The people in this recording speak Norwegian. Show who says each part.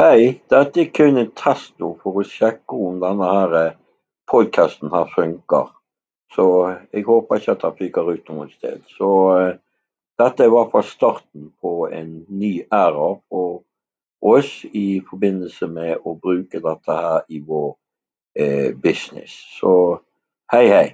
Speaker 1: Hei, dette er kun en test for å sjekke om denne her eh, podcasten her funker. Så jeg håper ikke at den fyker ut noe sted. Så eh, dette er i hvert fall starten på en ny æra for oss i forbindelse med å bruke dette her i vår eh, business. Så hei, hei.